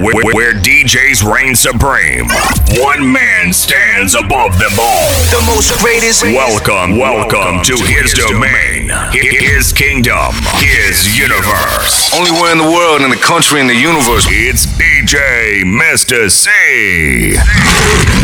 where, where DJs reign supreme. One man stands above them all. The most greatest. Welcome, welcome to his domain, his kingdom, his universe. Only one in the world, in the country, in the universe. It's DJ Mr. C.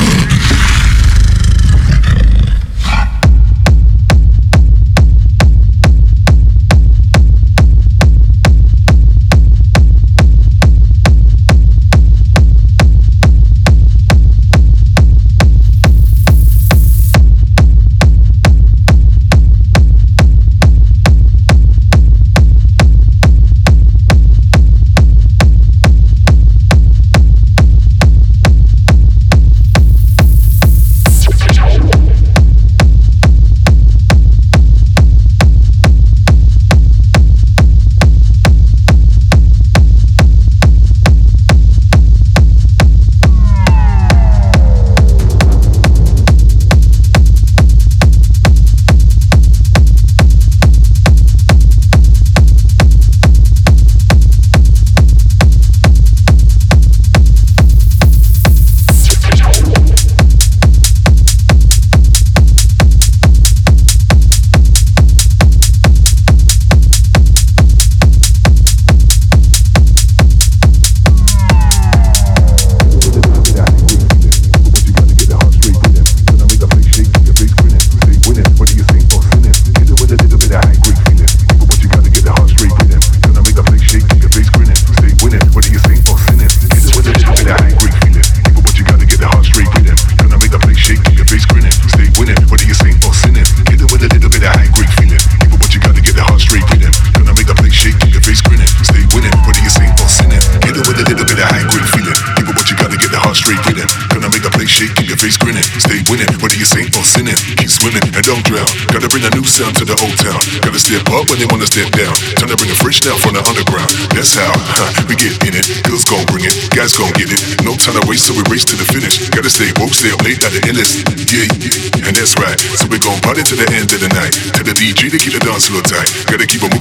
slow tight. Gotta keep a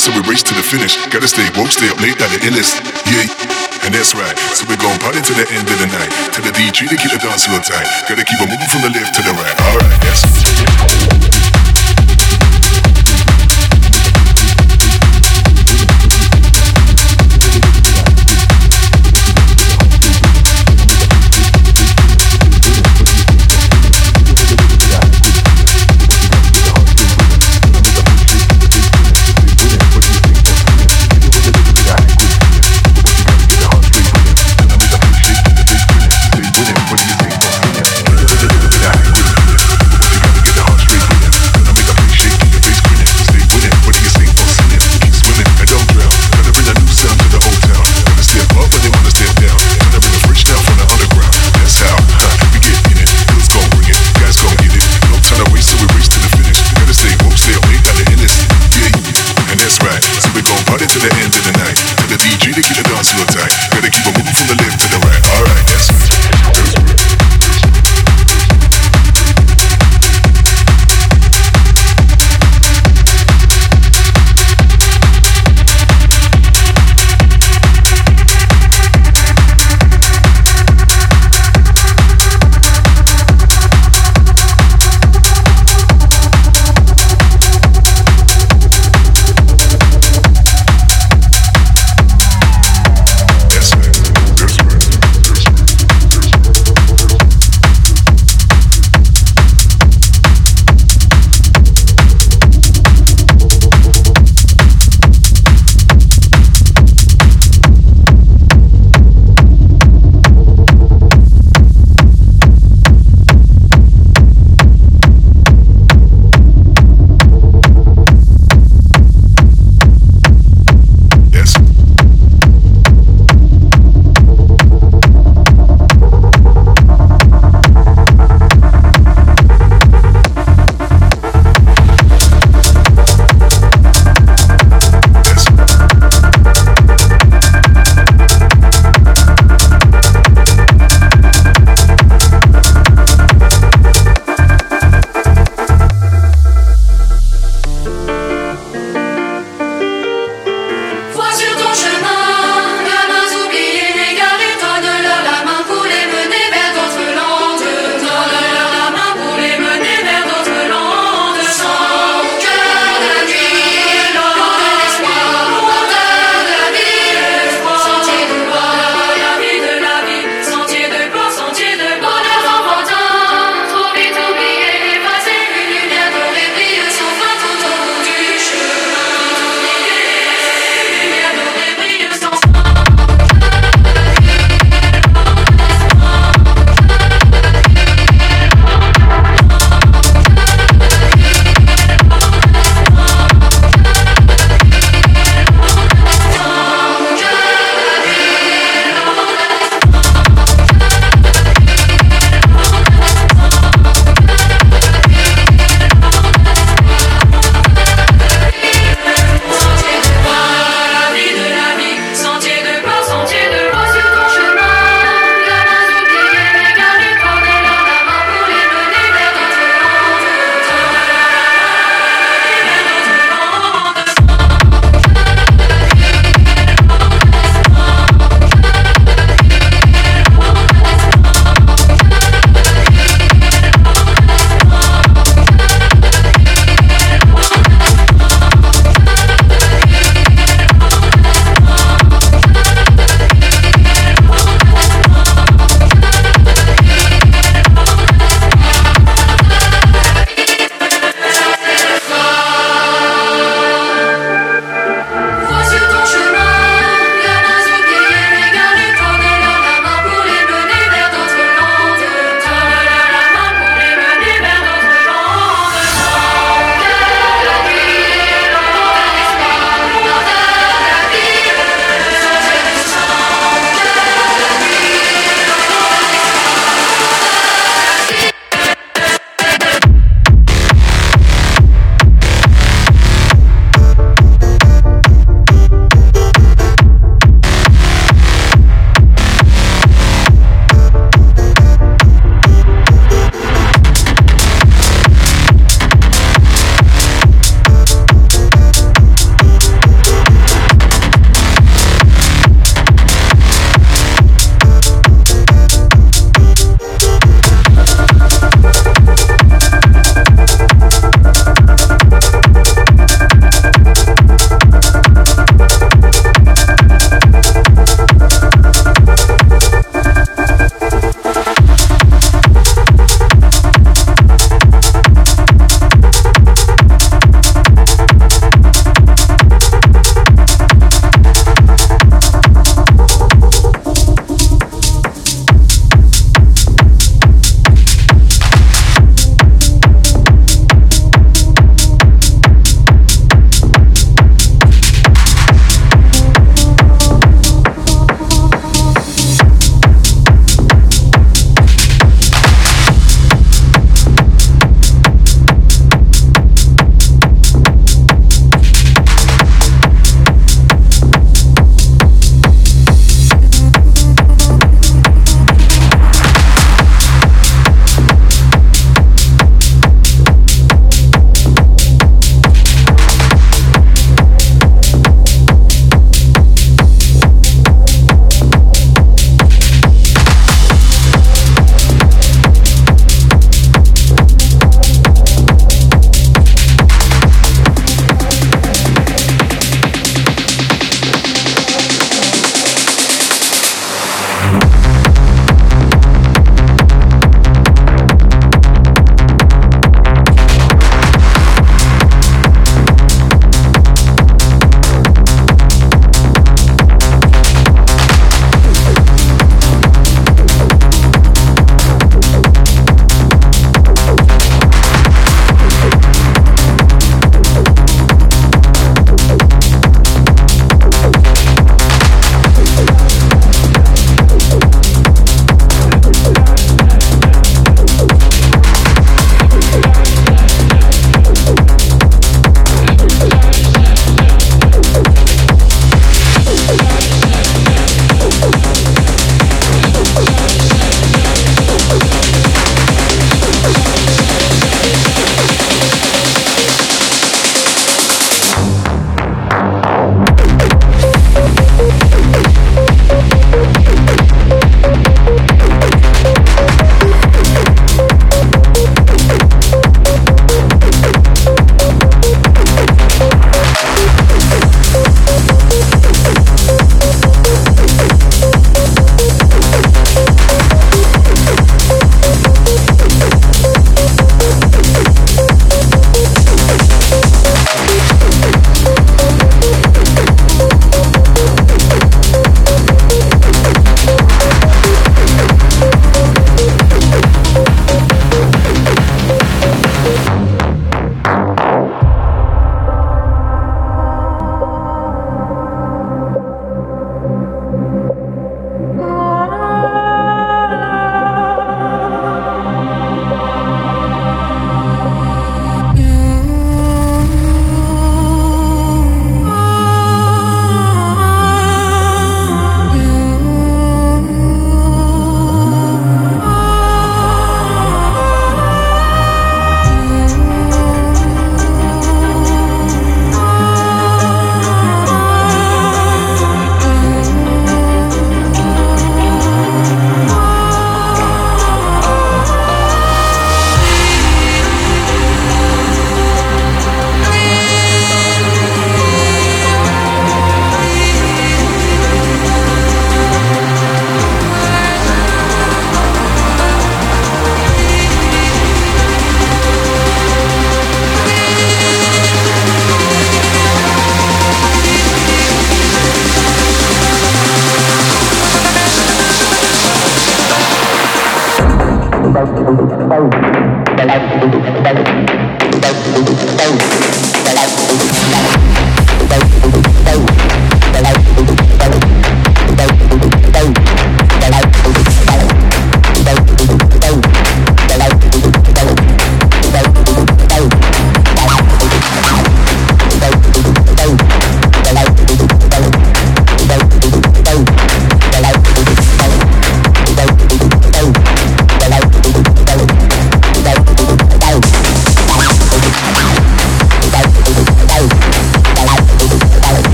so we race to the finish. Gotta stay woke, stay up late, at the illest. Yeah, and that's right. So we're going party to the end of the night. To the DJ to keep the dance floor tight. Gotta keep it moving from the left to the right. Alright, that's.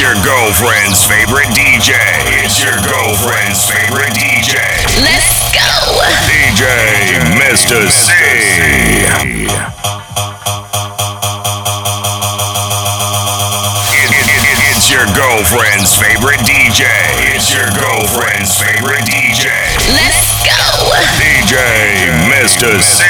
Your girlfriend's favorite DJ. It's your girlfriend's favorite DJ. Let's go. DJ Mr. C. It- it- it- it's your girlfriend's favorite DJ. It's your girlfriend's favorite DJ. Let's go. DJ Mr. C.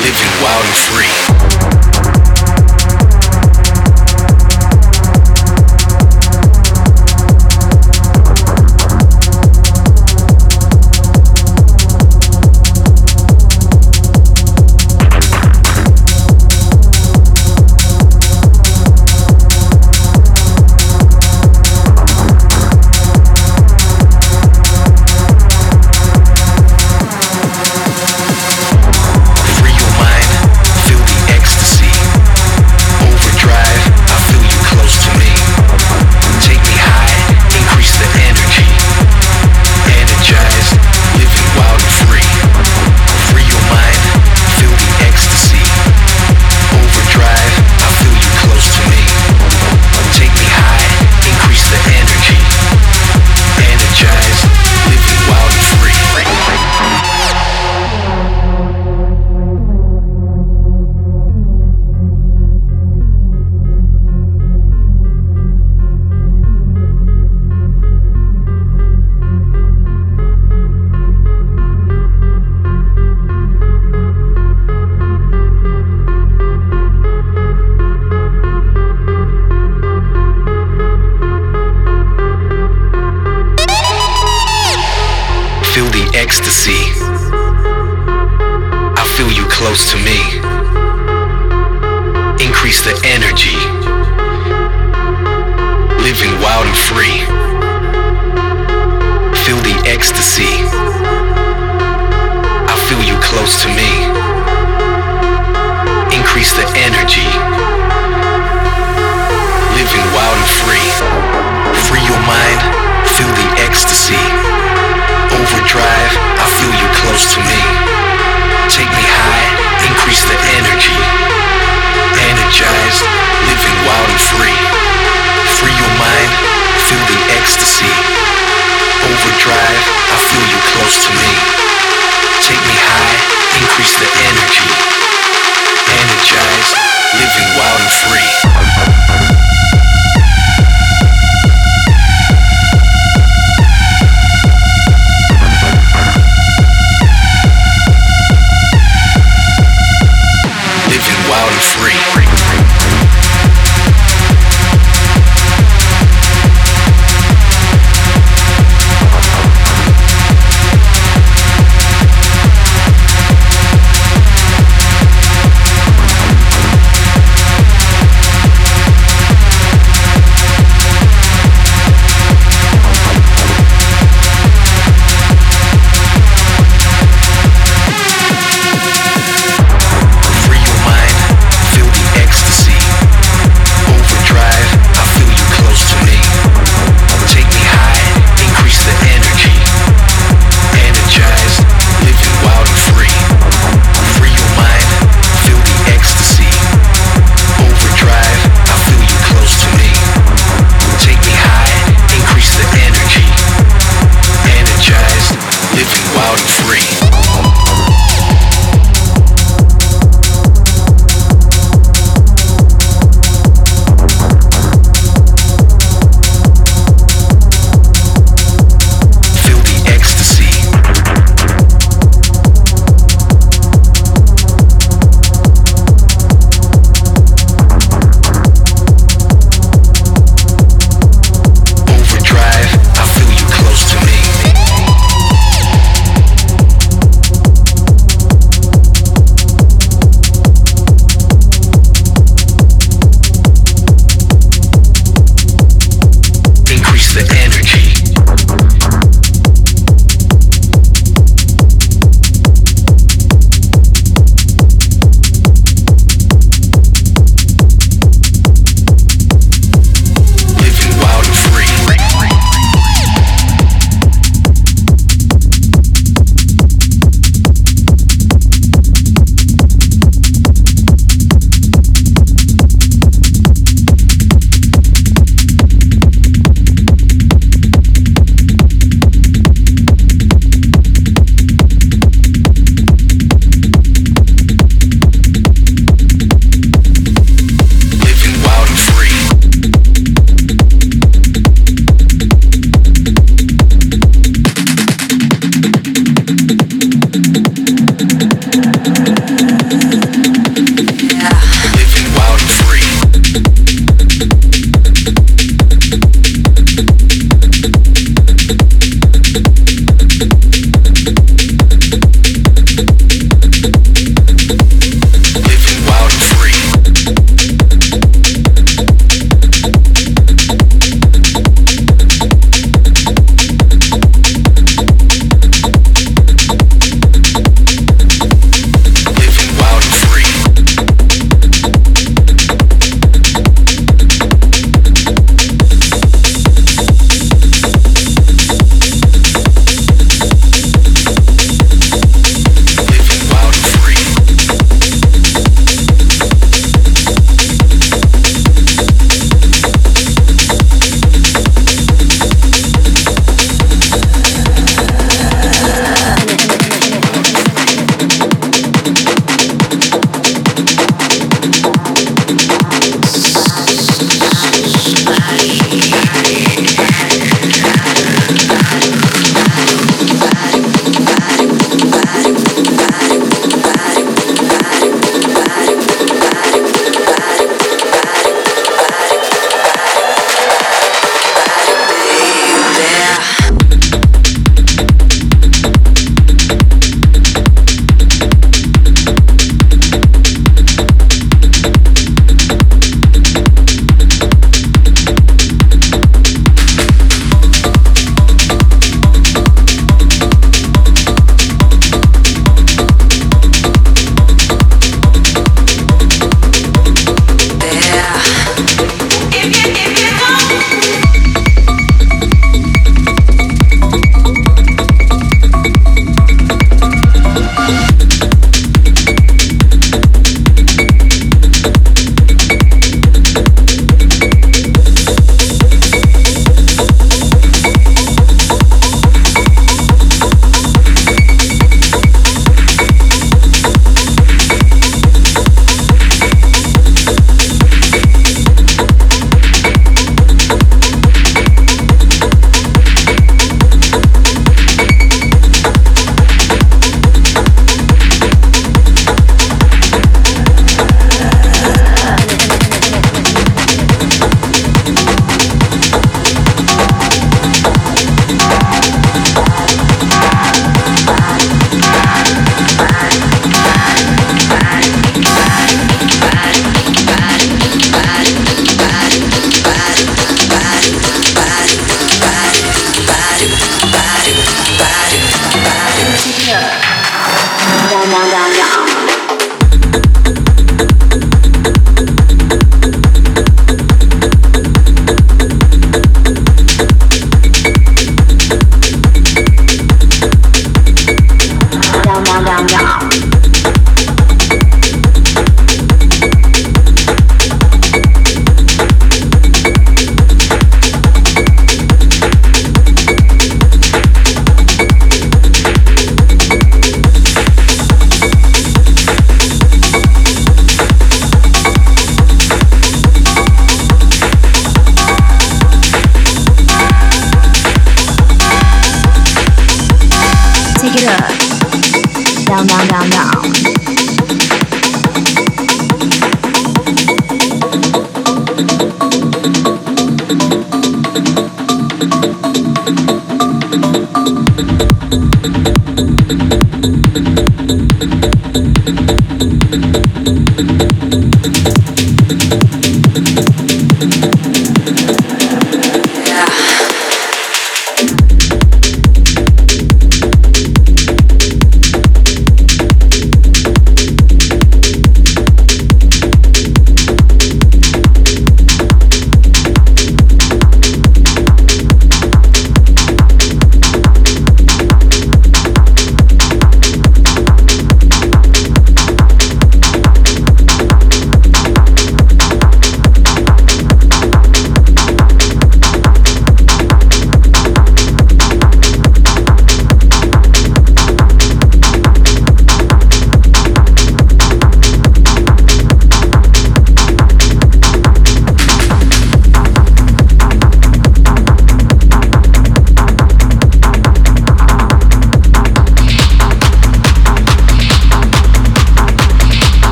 living wild and free.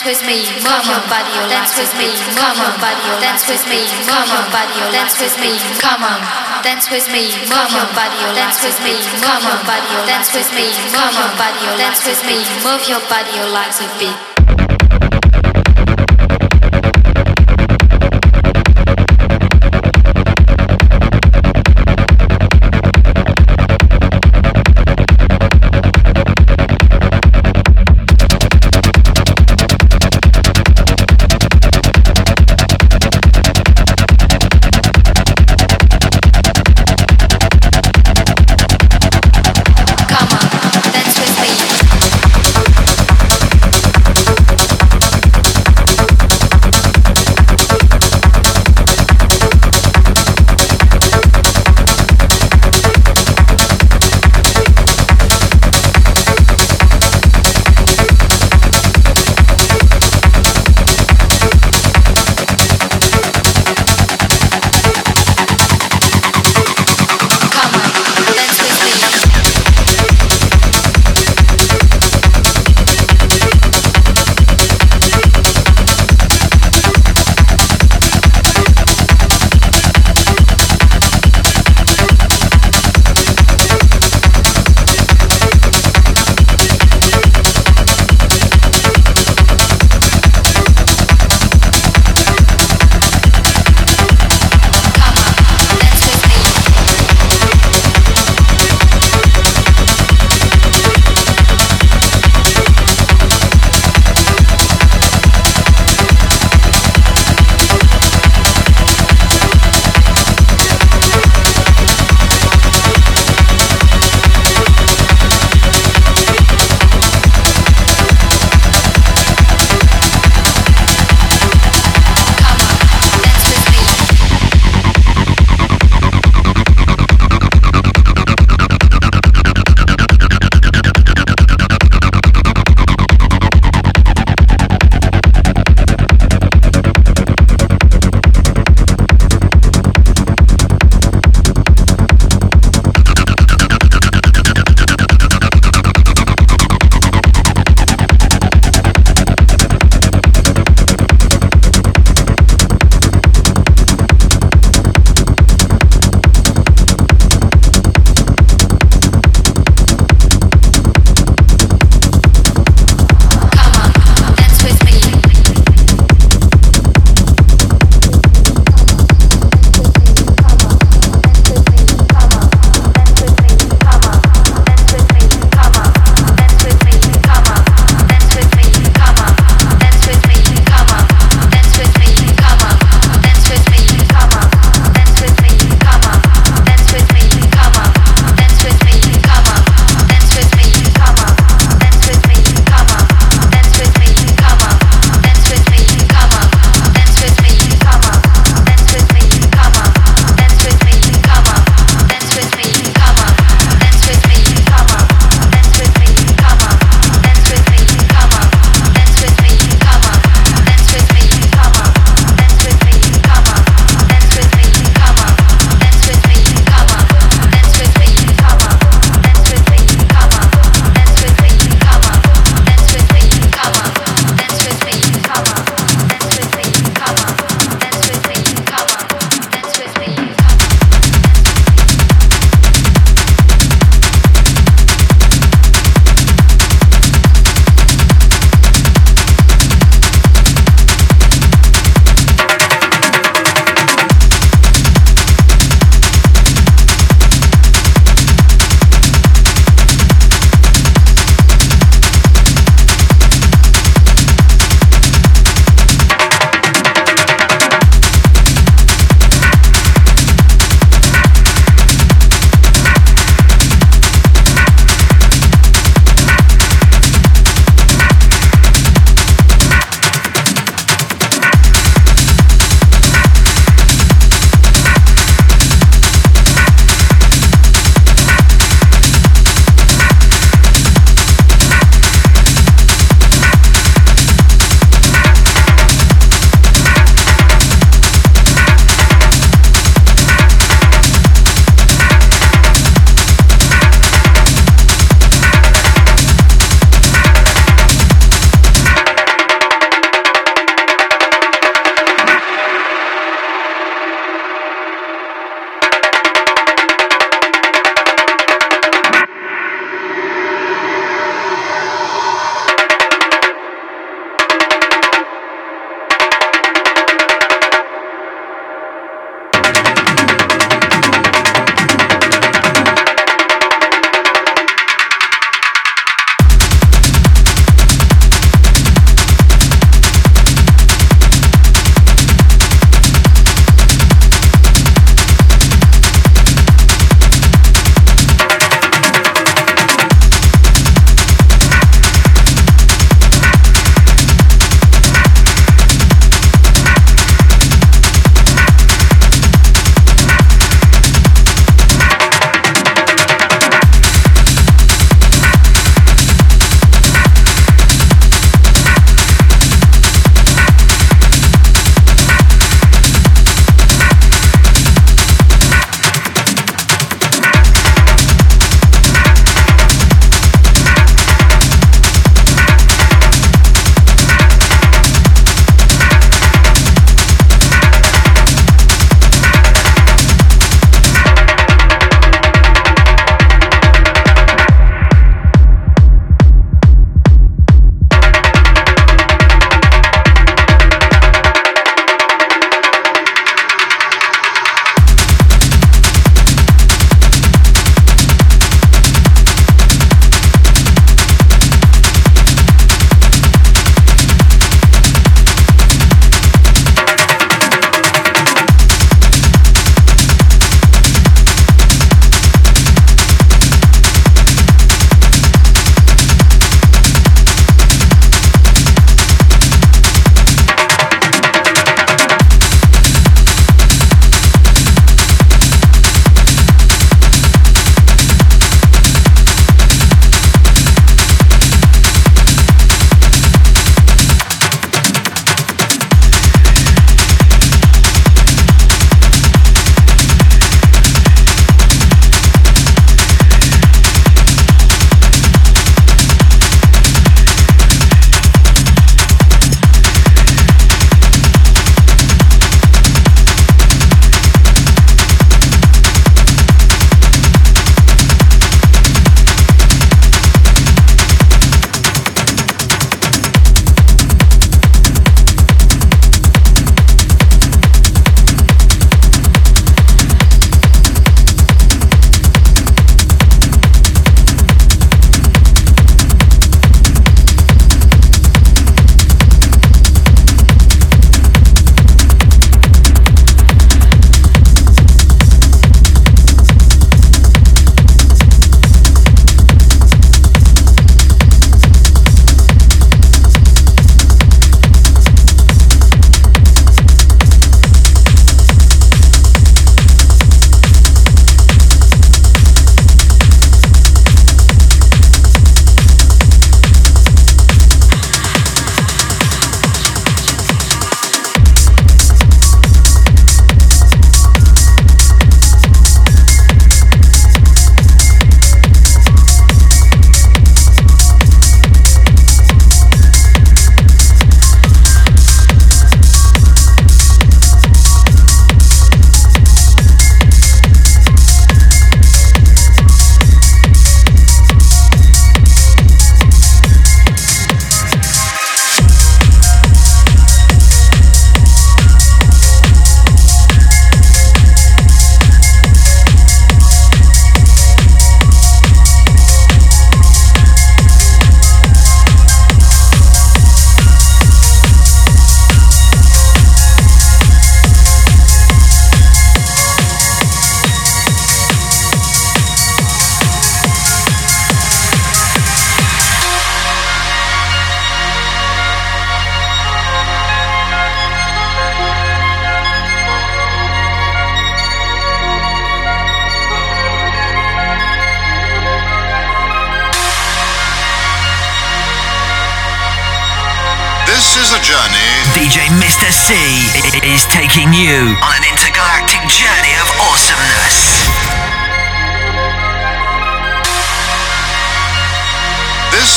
Dance with me. Move your body, oh, dance with me. Move your body, oh, dance with me. Move your body, oh, dance with me. Come on, dance with me. Move your body, oh, dance with me. Move your body, oh, dance with me. Move your body, oh, dance with me. Move your body, oh, like a beat.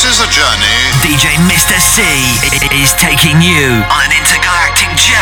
Is a journey. DJ Mr. C is taking you on an intergalactic journey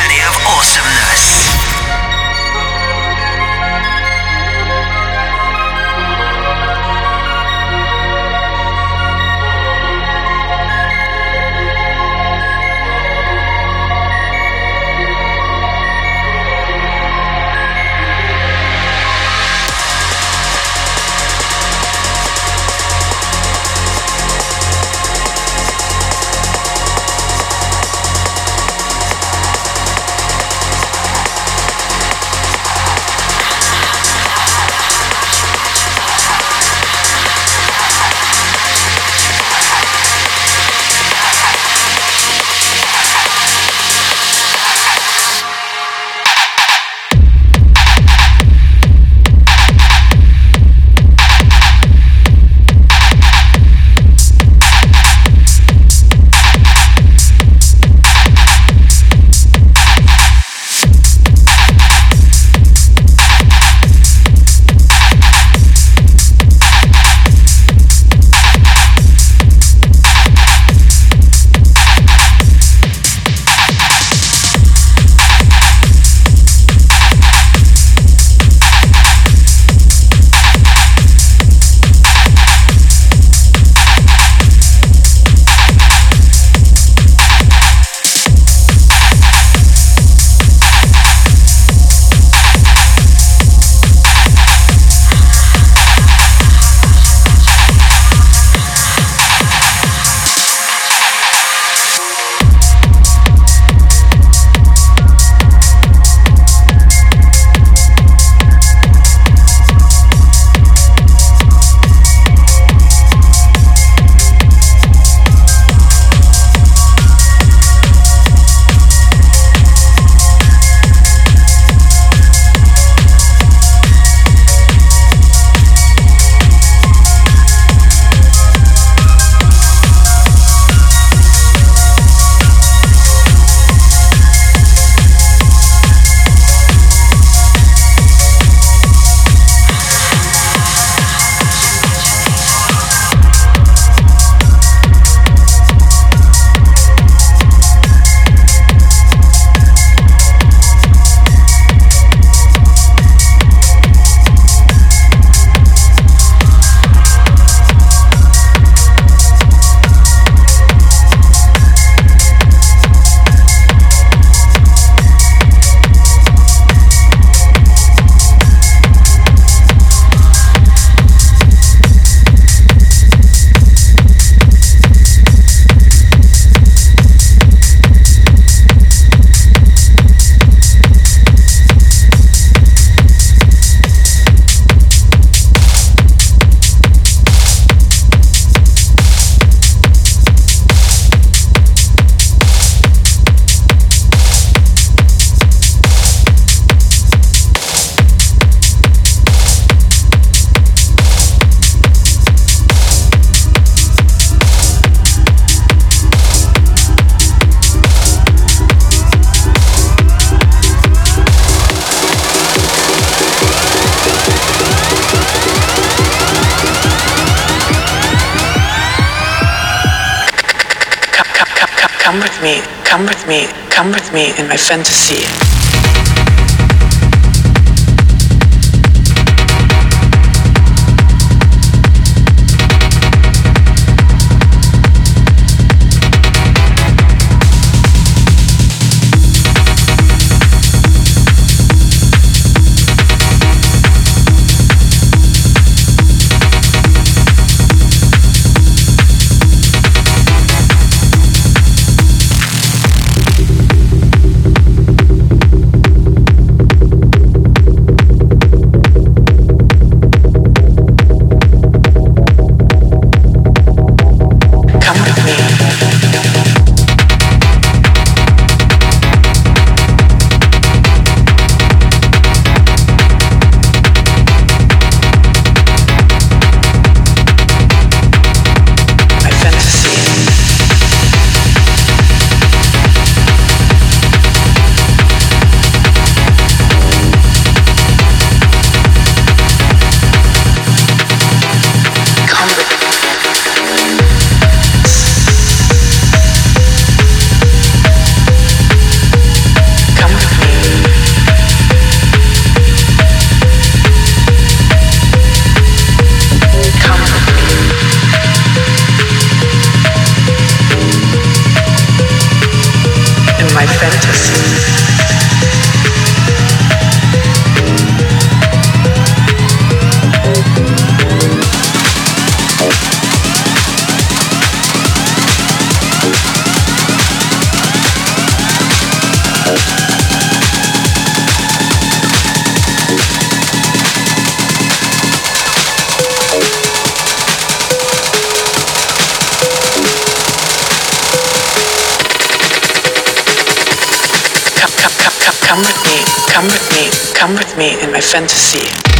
come with me come with me, come with me in my fantasy. Come with me in my fantasy.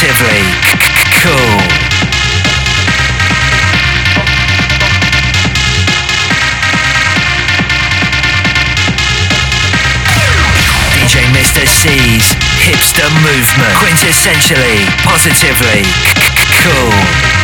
Positively cool. DJ Mr. C's hipster movement. Quintessentially, positively cool.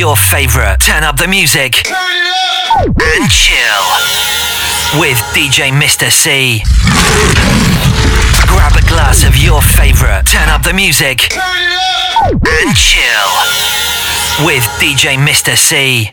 Your favorite, turn up the music, and chill with DJ Mr. C. Grab a glass of your favorite, turn up the music, and chill with DJ Mr. C.